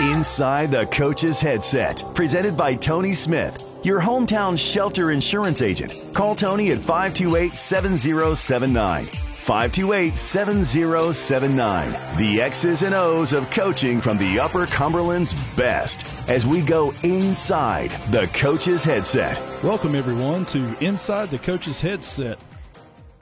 Inside the Coach's Headset, presented by Tony Smith, your hometown shelter insurance agent. Call Tony at 528 7079. 528 7079. The X's and O's of coaching from the Upper Cumberland's best as we go inside the Coach's Headset. Welcome, everyone, to Inside the Coach's Headset.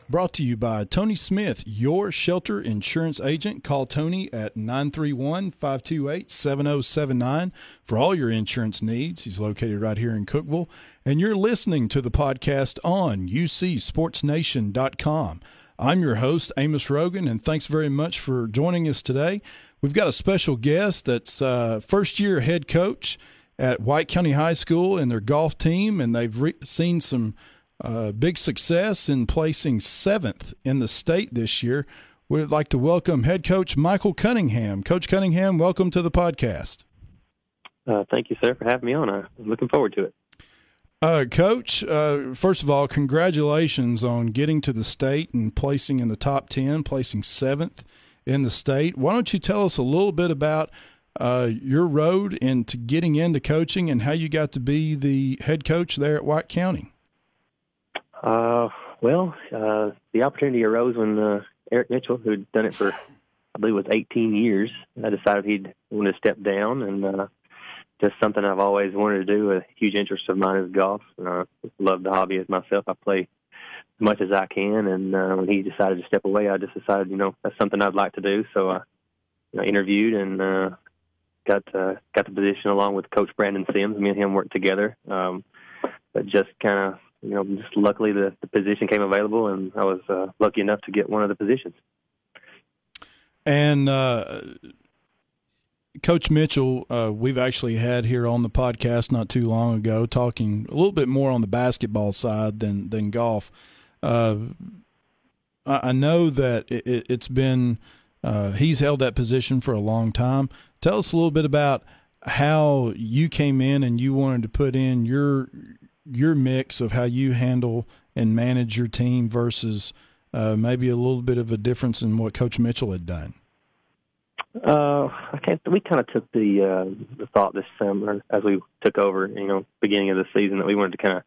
Brought to you by Tony Smith, your shelter insurance agent. Call Tony at 931 528 7079 for all your insurance needs. He's located right here in Cookeville. And you're listening to the podcast on UCSportsNation.com. I'm your host, Amos Rogan, and thanks very much for joining us today. We've got a special guest that's uh, first year head coach at White County High School and their golf team, and they've re- seen some uh, big success in placing seventh in the state this year. We'd like to welcome head coach Michael Cunningham. Coach Cunningham, welcome to the podcast. Uh, thank you, sir, for having me on. I'm looking forward to it. Uh, Coach, uh, first of all, congratulations on getting to the state and placing in the top 10, placing seventh in the state. Why don't you tell us a little bit about uh, your road into getting into coaching and how you got to be the head coach there at White County? Uh, well, uh, the opportunity arose when uh, Eric Mitchell, who'd done it for, I believe it was 18 years, I decided he'd want to step down, and uh, just something I've always wanted to do. A huge interest of mine is golf. And uh, love the hobby as myself. I play as much as I can, and uh, when he decided to step away, I just decided, you know, that's something I'd like to do. So I, know, interviewed and uh, got uh, got the position along with Coach Brandon Sims. Me and him worked together, um, but just kind of you know, just luckily the, the position came available, and I was uh, lucky enough to get one of the positions. And uh, Coach Mitchell, uh, we've actually had here on the podcast not too long ago, talking a little bit more on the basketball side than than golf. Uh, I, I know that it, has been uh, he's held that position for a long time. Tell us a little bit about how you came in and you wanted to put in your your mix of how you handle and manage your team versus uh, maybe a little bit of a difference in what Coach Mitchell had done? Uh, I can't. We kind of took the uh, the thought this summer as we took over. You know, beginning of the season that we wanted to kind of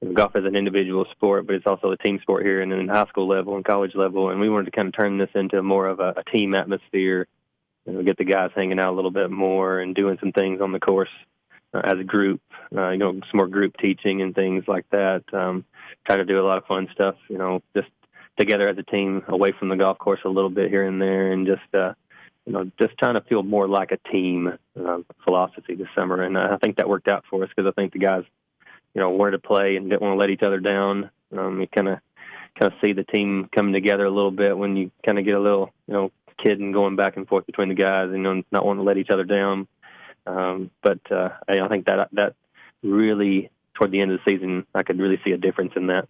you know, golf as an individual sport, but it's also a team sport here and in high school level and college level, and we wanted to kind of turn this into more of a, a team atmosphere. You know, get the guys hanging out a little bit more and doing some things on the course uh, as a group, uh, you know, some more group teaching and things like that. Um, try to do a lot of fun stuff, you know, just together as a team away from the golf course a little bit here and there and just, uh, you know, just trying to feel more like a team uh, philosophy this summer. And I think that worked out for us because I think the guys, you know, wanted to play and didn't want to let each other down. Um, you kind of, kind of see the team coming together a little bit when you kind of get a little, you know, kidding going back and forth between the guys and you know, not wanting to let each other down. Um, but uh, I, think that that really toward the end of the season, I could really see a difference in that.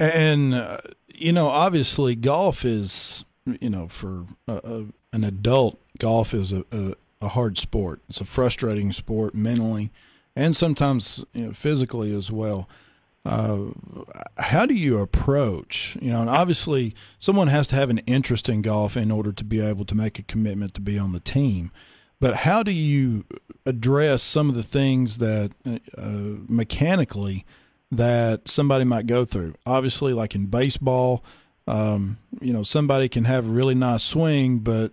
And uh, you know, obviously, golf is you know for a, a, an adult, golf is a, a, a, hard sport. It's a frustrating sport mentally, and sometimes you know, physically as well. Uh, how do you approach? You know, and obviously, someone has to have an interest in golf in order to be able to make a commitment to be on the team. But how do you address some of the things that uh, mechanically that somebody might go through? Obviously, like in baseball, um, you know, somebody can have a really nice swing, but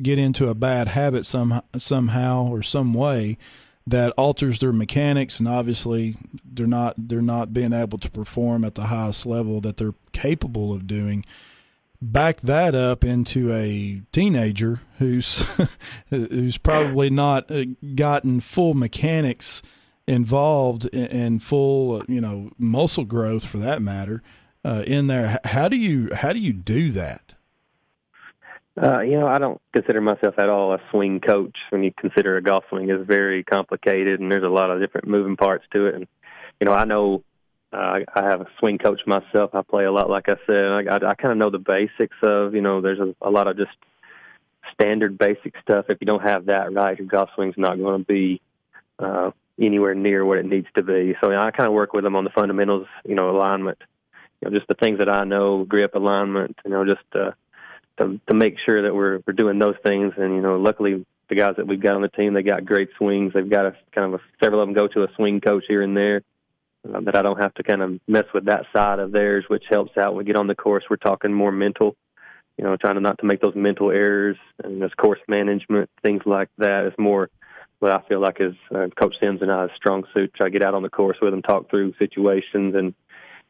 get into a bad habit some somehow or some way that alters their mechanics and obviously they're not they're not being able to perform at the highest level that they're capable of doing back that up into a teenager who's who's probably not uh, gotten full mechanics involved and full you know muscle growth for that matter uh, in there how do you how do you do that uh, you know, I don't consider myself at all a swing coach. When you consider a golf swing is very complicated, and there's a lot of different moving parts to it. And you know, I know uh, I have a swing coach myself. I play a lot, like I said. I, I, I kind of know the basics of, you know, there's a, a lot of just standard basic stuff. If you don't have that right, your golf swing's not going to be uh, anywhere near what it needs to be. So you know, I kind of work with them on the fundamentals, you know, alignment, you know, just the things that I know, grip, alignment, you know, just uh, to to make sure that we're we're doing those things. And you know, luckily the guys that we've got on the team, they got great swings. They've got a kind of a, several of them go to a swing coach here and there. Uh, that I don't have to kind of mess with that side of theirs, which helps out we get on the course. We're talking more mental, you know, trying to not to make those mental errors and this course management, things like that is more what I feel like is uh, Coach Sims and I's strong suit. Try to get out on the course with them, talk through situations, and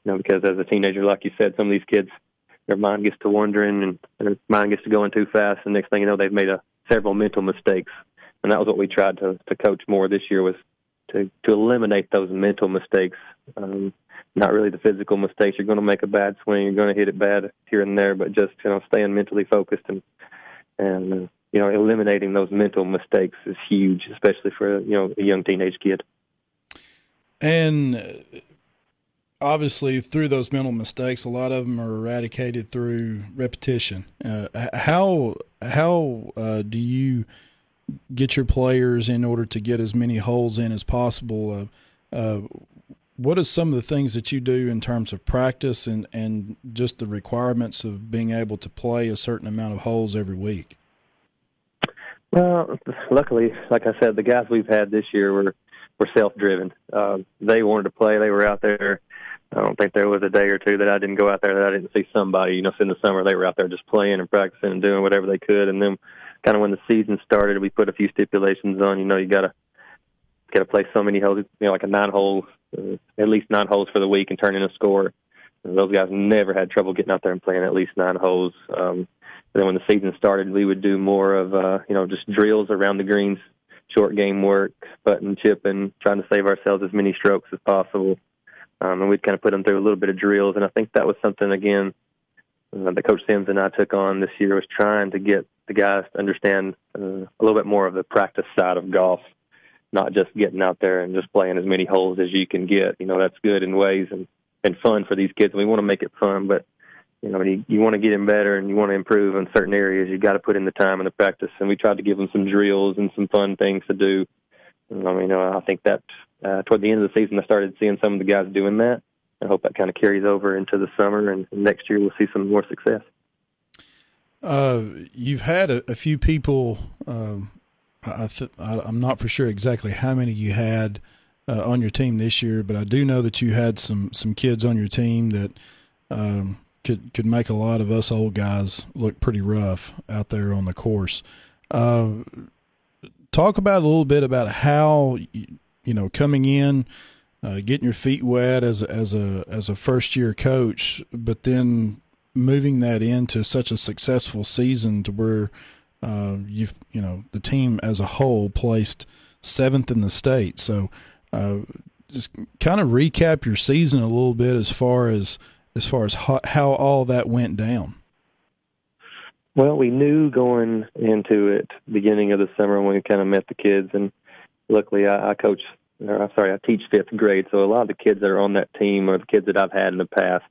you know, because as a teenager, like you said, some of these kids, their mind gets to wandering and their mind gets to going too fast, and next thing you know, they've made a several mental mistakes, and that was what we tried to to coach more this year was to to eliminate those mental mistakes. Um, not really the physical mistakes. You're going to make a bad swing. You're going to hit it bad here and there, but just you know staying mentally focused and and uh, you know eliminating those mental mistakes is huge, especially for you know a young teenage kid. And obviously, through those mental mistakes, a lot of them are eradicated through repetition. Uh, how how uh, do you get your players in order to get as many holes in as possible? Uh, uh, what are some of the things that you do in terms of practice and, and just the requirements of being able to play a certain amount of holes every week? Well, luckily, like I said, the guys we've had this year were were self driven. Uh, they wanted to play. They were out there I don't think there was a day or two that I didn't go out there that I didn't see somebody. You know, in the summer they were out there just playing and practicing and doing whatever they could. And then, kind of when the season started, we put a few stipulations on. You know, you gotta gotta play so many holes. You know, like a nine hole, uh, at least nine holes for the week, and turn in a score. And those guys never had trouble getting out there and playing at least nine holes. Um, and then when the season started, we would do more of uh, you know just drills around the greens, short game work, putting, chipping, trying to save ourselves as many strokes as possible um, and we'd kind of put them through a little bit of drills. And I think that was something again uh, that Coach Sims and I took on this year was trying to get the guys to understand uh, a little bit more of the practice side of golf, not just getting out there and just playing as many holes as you can get. You know, that's good in ways and and fun for these kids. We want to make it fun, but you know, you, you want to get them better and you want to improve in certain areas. You got to put in the time and the practice. And we tried to give them some drills and some fun things to do. And, I mean, uh, I think that uh, toward the end of the season, I started seeing some of the guys doing that. I hope that kind of carries over into the summer, and next year we'll see some more success. Uh, you've had a, a few people. Um, I th- I, am not for sure exactly how many you had uh, on your team this year, but I do know that you had some some kids on your team that um, could could make a lot of us old guys look pretty rough out there on the course. Uh, talk about a little bit about how you know, coming in, uh, getting your feet wet as as a as a first year coach, but then moving that into such a successful season to where uh, you've you know the team as a whole placed seventh in the state. So uh, just kind of recap your season a little bit as far as as far as how, how all that went down. Well, we knew going into it beginning of the summer when we kind of met the kids and luckily I, I coach, or sorry, I teach fifth grade. So a lot of the kids that are on that team are the kids that I've had in the past.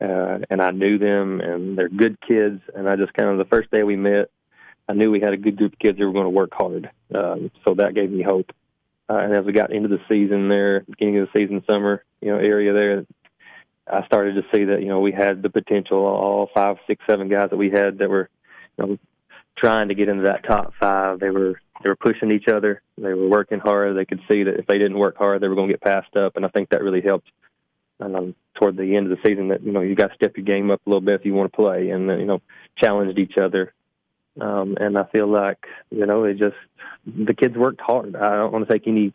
Uh, and I knew them and they're good kids. And I just kind of, the first day we met, I knew we had a good group of kids that were going to work hard. Um, so that gave me hope. Uh, and as we got into the season there, beginning of the season, summer, you know, area there, I started to see that, you know, we had the potential, all five, six, seven guys that we had that were, you know, trying to get into that top five. They were they were pushing each other. They were working hard. They could see that if they didn't work hard, they were going to get passed up. And I think that really helped um, toward the end of the season. That you know you got to step your game up a little bit if you want to play, and you know challenged each other. Um, and I feel like you know it just the kids worked hard. I don't want to take any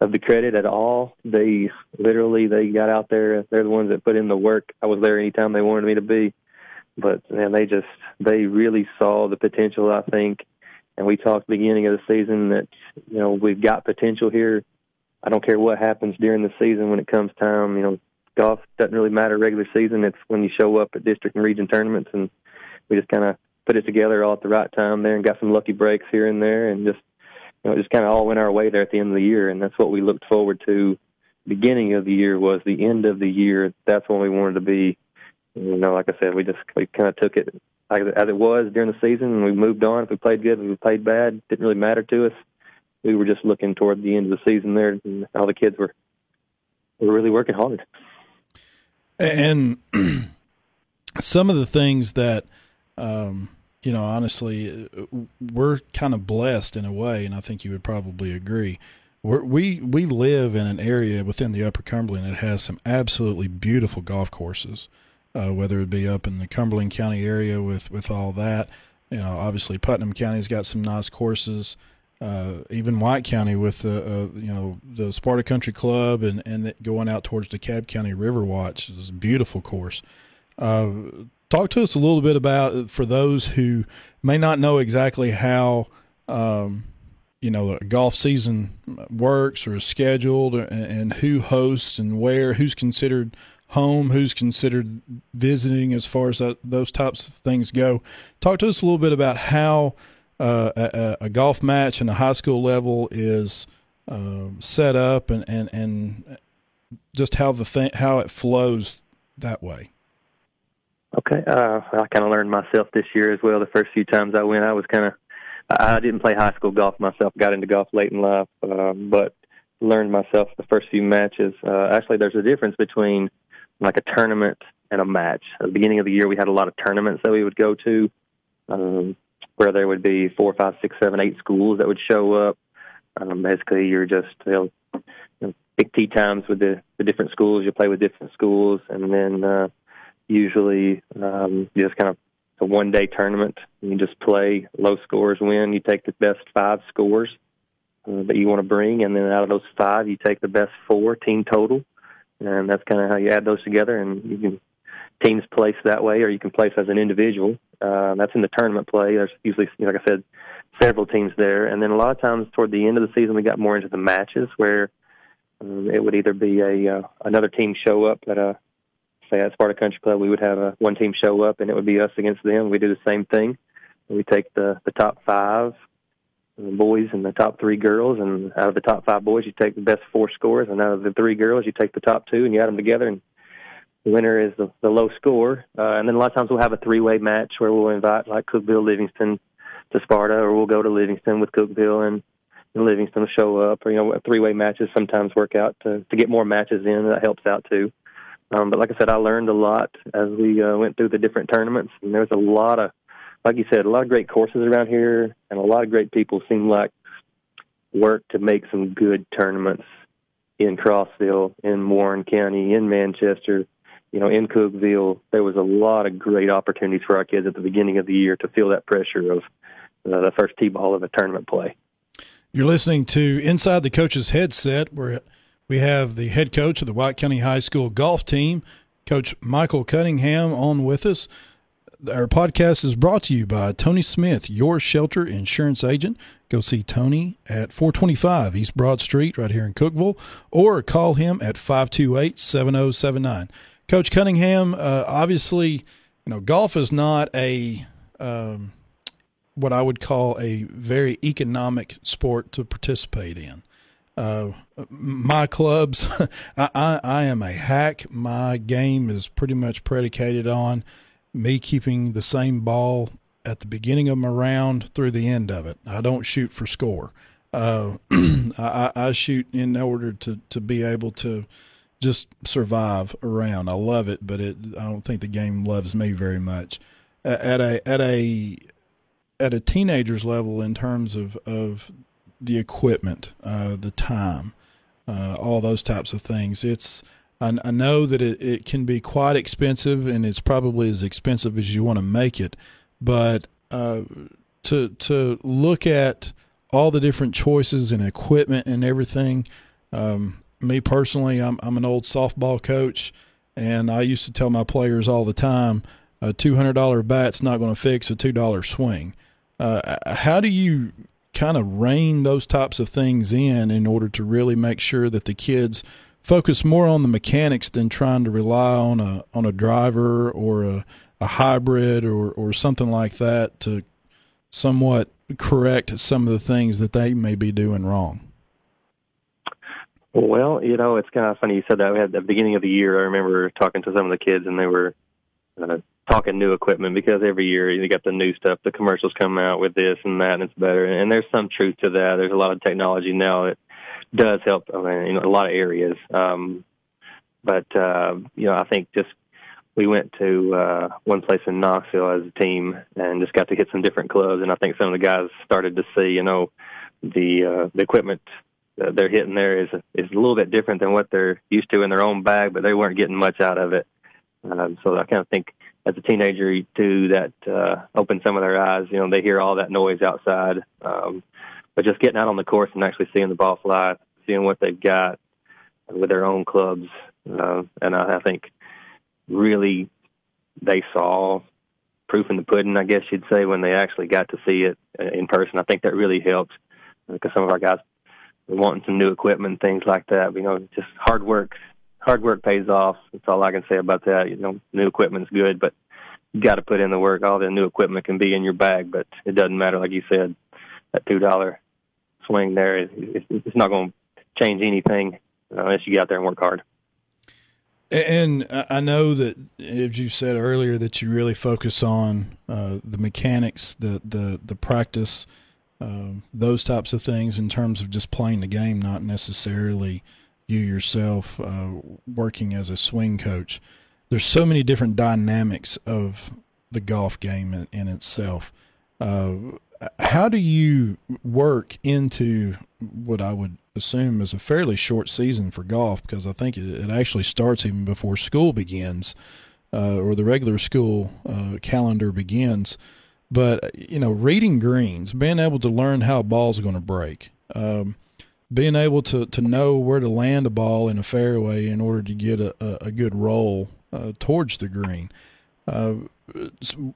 of the credit at all. They literally they got out there. They're the ones that put in the work. I was there anytime they wanted me to be. But man, they just they really saw the potential. I think and we talked beginning of the season that you know we've got potential here. I don't care what happens during the season when it comes time. You know, golf doesn't really matter regular season. It's when you show up at district and region tournaments, and we just kind of put it together all at the right time there, and got some lucky breaks here and there, and just you know, it just kind of all went our way there at the end of the year, and that's what we looked forward to. Beginning of the year was the end of the year. That's when we wanted to be. You know, like I said, we just we kind of took it as it was during the season. And we moved on. If we played good, if we played bad, didn't really matter to us. We were just looking toward the end of the season there, and all the kids were were really working hard. And some of the things that um, you know, honestly, we're kind of blessed in a way, and I think you would probably agree. We're, we we live in an area within the Upper Cumberland that has some absolutely beautiful golf courses, uh, whether it be up in the Cumberland County area with with all that. You know, obviously Putnam County's got some nice courses. Uh, even White County with the uh, you know the Sparta Country Club and and going out towards the Cab County River Watch is a beautiful course. Uh, talk to us a little bit about for those who may not know exactly how um, you know a golf season works or is scheduled and, and who hosts and where who's considered home who's considered visiting as far as that, those types of things go talk to us a little bit about how uh, a, a, golf match in a high school level is uh, set up and, and, and just how the thing, how it flows that way Okay, uh, I kind of learned myself this year as well. The first few times I went, I was kind of I didn't play high school golf myself. Got into golf late in life, uh, but learned myself the first few matches. Uh, actually, there's a difference between like a tournament and a match. At the beginning of the year, we had a lot of tournaments that we would go to, um, where there would be four, five, six, seven, eight schools that would show up. Um, basically, you're just you know, you pick tee times with the, the different schools. You play with different schools, and then uh, usually um, just kind of a one day tournament. You just play low scores win. You take the best five scores uh, that you want to bring, and then out of those five, you take the best four team total, and that's kind of how you add those together. And you can teams place that way, or you can place as an individual. Uh, that's in the tournament play. There's usually, like I said, several teams there, and then a lot of times toward the end of the season, we got more into the matches where um, it would either be a uh, another team show up at a say at Sparta Country Club, we would have a one team show up, and it would be us against them. We do the same thing. We take the the top five the boys and the top three girls, and out of the top five boys, you take the best four scores, and out of the three girls, you take the top two, and you add them together, and the winner is the, the low score. Uh, and then a lot of times we'll have a three way match where we'll invite like Cookeville, Livingston to Sparta, or we'll go to Livingston with Cookeville and. And Livingston will show up, or you know, three-way matches sometimes work out to to get more matches in. That helps out too. Um, but like I said, I learned a lot as we uh, went through the different tournaments, and there was a lot of, like you said, a lot of great courses around here, and a lot of great people seem like work to make some good tournaments in Crossville, in Warren County, in Manchester, you know, in Cookeville. There was a lot of great opportunities for our kids at the beginning of the year to feel that pressure of uh, the first tee ball of a tournament play. You're listening to Inside the Coach's Headset. We're we have the head coach of the White County High School golf team, Coach Michael Cunningham, on with us. Our podcast is brought to you by Tony Smith, your shelter insurance agent. Go see Tony at 425 East Broad Street, right here in Cookeville, or call him at 528 7079. Coach Cunningham, uh, obviously, you know, golf is not a. Um, what I would call a very economic sport to participate in. Uh, my clubs, I, I, I am a hack. My game is pretty much predicated on me keeping the same ball at the beginning of my round through the end of it. I don't shoot for score. Uh, I, I, shoot in order to, to be able to just survive around. I love it, but it, I don't think the game loves me very much. At a at a at a teenager's level, in terms of, of the equipment, uh, the time, uh, all those types of things. It's I, know that it, it can be quite expensive, and it's probably as expensive as you want to make it. But uh, to to look at all the different choices and equipment and everything. Um, me personally, I'm I'm an old softball coach, and I used to tell my players all the time, a two hundred dollar bat's not going to fix a two dollar swing. Uh, how do you kind of rein those types of things in in order to really make sure that the kids focus more on the mechanics than trying to rely on a on a driver or a, a hybrid or or something like that to somewhat correct some of the things that they may be doing wrong. Well, you know, it's kind of funny you said that. We had at the beginning of the year. I remember talking to some of the kids, and they were uh, talking new equipment because every year you got the new stuff. The commercials come out with this and that, and it's better. And there's some truth to that. There's a lot of technology now that does help. I mean, in a lot of areas. Um, but uh, you know, I think just we went to uh, one place in Knoxville as a team and just got to hit some different clubs. And I think some of the guys started to see, you know, the uh, the equipment they're hitting there is is a little bit different than what they're used to in their own bag, but they weren't getting much out of it. Um, so I kind of think as a teenager too that uh, opened some of their eyes. You know, they hear all that noise outside, um, but just getting out on the course and actually seeing the ball fly, seeing what they've got with their own clubs, uh, and I, I think really they saw proof in the pudding, I guess you'd say, when they actually got to see it in person. I think that really helped because some of our guys wanting some new equipment, things like that. You know, just hard work. Hard work pays off. That's all I can say about that. You know, new equipment's good, but you got to put in the work. All the new equipment can be in your bag, but it doesn't matter. Like you said, that two dollar swing there, it's not going to change anything unless you get out there and work hard. And I know that, as you said earlier, that you really focus on uh, the mechanics, the the the practice, uh, those types of things in terms of just playing the game, not necessarily you yourself uh, working as a swing coach. There's so many different dynamics of the golf game in, in itself. Uh, how do you work into what I would assume is a fairly short season for golf because I think it, it actually starts even before school begins uh, or the regular school uh, calendar begins. But you know, reading greens, being able to learn how a ball's going to break, um, being able to, to know where to land a ball in a fairway in order to get a, a, a good roll uh, towards the green. Uh,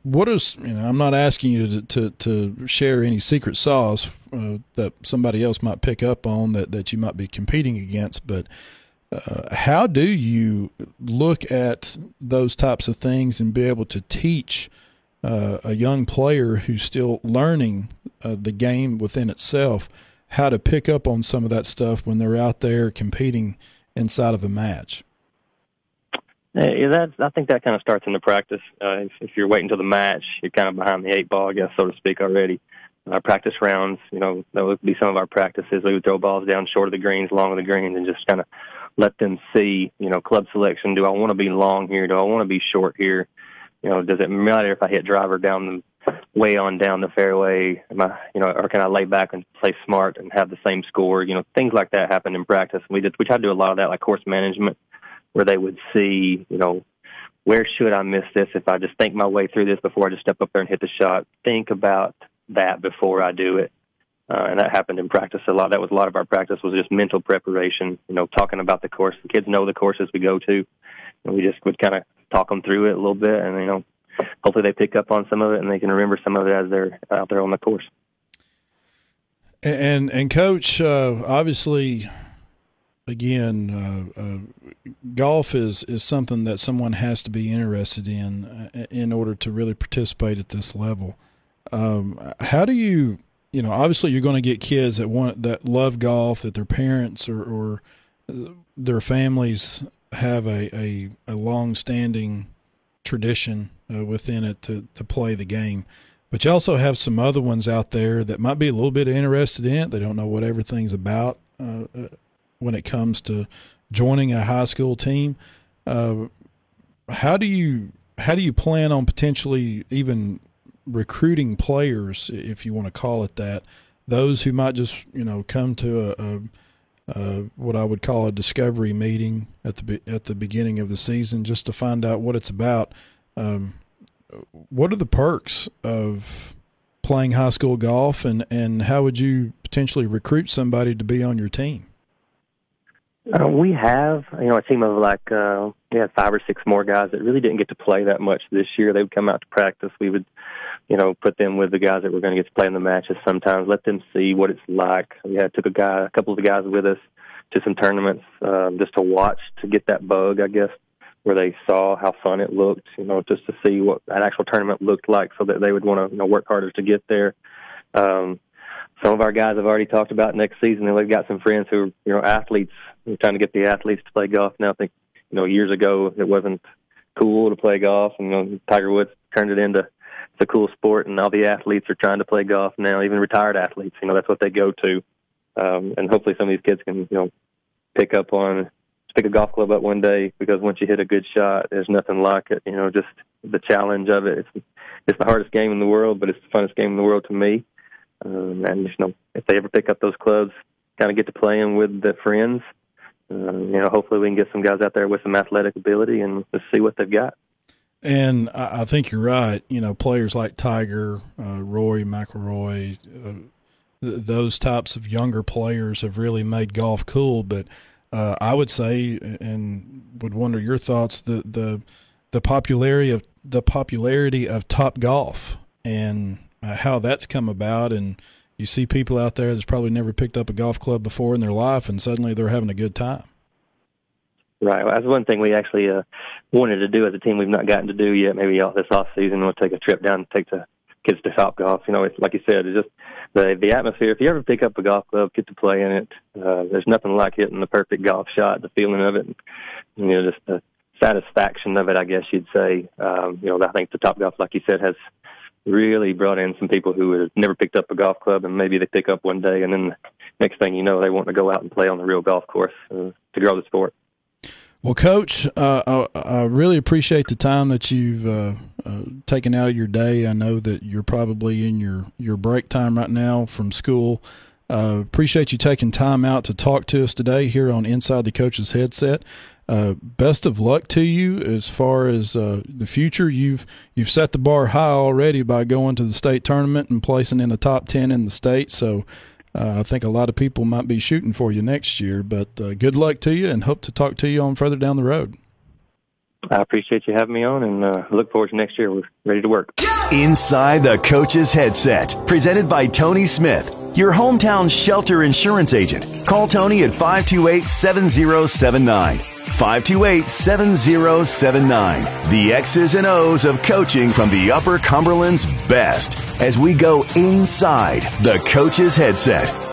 what is you know? I'm not asking you to to, to share any secret sauce uh, that somebody else might pick up on that that you might be competing against, but uh, how do you look at those types of things and be able to teach uh, a young player who's still learning uh, the game within itself how to pick up on some of that stuff when they're out there competing inside of a match? Yeah, that I think that kind of starts in the practice. Uh, if, if you're waiting till the match, you're kind of behind the eight ball, I guess, so to speak, already. Our practice rounds, you know, that would be some of our practices. We would throw balls down short of the greens, long of the greens, and just kind of let them see, you know, club selection. Do I want to be long here? Do I want to be short here? You know, does it matter if I hit driver down the way on down the fairway? Am I, you know, or can I lay back and play smart and have the same score? You know, things like that happen in practice. We did, we tried to do a lot of that, like course management where they would see, you know, where should I miss this if I just think my way through this before I just step up there and hit the shot? Think about that before I do it. Uh, and that happened in practice a lot. That was a lot of our practice was just mental preparation, you know, talking about the course. The kids know the courses we go to. And we just would kind of talk them through it a little bit and, you know, hopefully they pick up on some of it and they can remember some of it as they're out there on the course. And, and coach, uh, obviously again, uh, uh, golf is, is something that someone has to be interested in uh, in order to really participate at this level. Um, how do you, you know, obviously you're going to get kids that want that love golf, that their parents or, or uh, their families have a, a, a long standing tradition uh, within it to, to play the game. But you also have some other ones out there that might be a little bit interested in it. They don't know what everything's about. Uh, when it comes to joining a high school team. Uh, how do you how do you plan on potentially even recruiting players, if you want to call it that, those who might just you know come to a, a, a what I would call a discovery meeting at the at the beginning of the season just to find out what it's about. Um, what are the perks of playing high school golf, and and how would you potentially recruit somebody to be on your team? Uh, we have, you know, a team of like uh, we had five or six more guys that really didn't get to play that much this year. They would come out to practice. We would, you know, put them with the guys that were going to get to play in the matches. Sometimes let them see what it's like. We had took a guy, a couple of the guys with us to some tournaments um, just to watch to get that bug, I guess, where they saw how fun it looked. You know, just to see what an actual tournament looked like, so that they would want to you know work harder to get there. Um, some of our guys have already talked about next season, and we've got some friends who are you know athletes we're trying to get the athletes to play golf now. I think you know years ago it wasn't cool to play golf, and you know, Tiger Woods turned it into it's a cool sport, and all the athletes are trying to play golf now. Even retired athletes, you know, that's what they go to, um, and hopefully some of these kids can you know pick up on pick a golf club up one day because once you hit a good shot, there's nothing like it. You know, just the challenge of it. It's it's the hardest game in the world, but it's the funnest game in the world to me. Um, and you know, if they ever pick up those clubs, kind of get to playing with the friends. Um, you know, hopefully we can get some guys out there with some athletic ability and let's see what they've got. And I think you're right. You know, players like Tiger, uh, Rory McIlroy, uh, th- those types of younger players have really made golf cool. But uh, I would say, and would wonder your thoughts, the the the popularity of the popularity of Top Golf and uh, how that's come about, and you see people out there that's probably never picked up a golf club before in their life, and suddenly they're having a good time. Right. Well, that's one thing we actually uh, wanted to do as a team. We've not gotten to do yet. Maybe this off season we'll take a trip down and take the kids to Top Golf. You know, it's, like you said, it's just the the atmosphere. If you ever pick up a golf club, get to play in it. Uh, there's nothing like hitting the perfect golf shot. The feeling of it, and, you know, just the satisfaction of it. I guess you'd say. Um, you know, I think the Top Golf, like you said, has really brought in some people who have never picked up a golf club, and maybe they pick up one day, and then next thing you know, they want to go out and play on the real golf course uh, to grow the sport. Well, Coach, uh, I, I, really appreciate the time that you've uh, uh, taken out of your day. I know that you're probably in your, your break time right now from school. Uh, appreciate you taking time out to talk to us today here on Inside the Coach's Headset. Uh, best of luck to you as far as uh, the future. You've you've set the bar high already by going to the state tournament and placing in the top ten in the state. So I think a lot of people might be shooting for you next year, but uh, good luck to you and hope to talk to you on further down the road. I appreciate you having me on and uh, look forward to next year. We're ready to work. Inside the Coach's Headset, presented by Tony Smith, your hometown shelter insurance agent. Call Tony at 528 7079. 528 7079. The X's and O's of coaching from the Upper Cumberland's best as we go inside the coach's headset.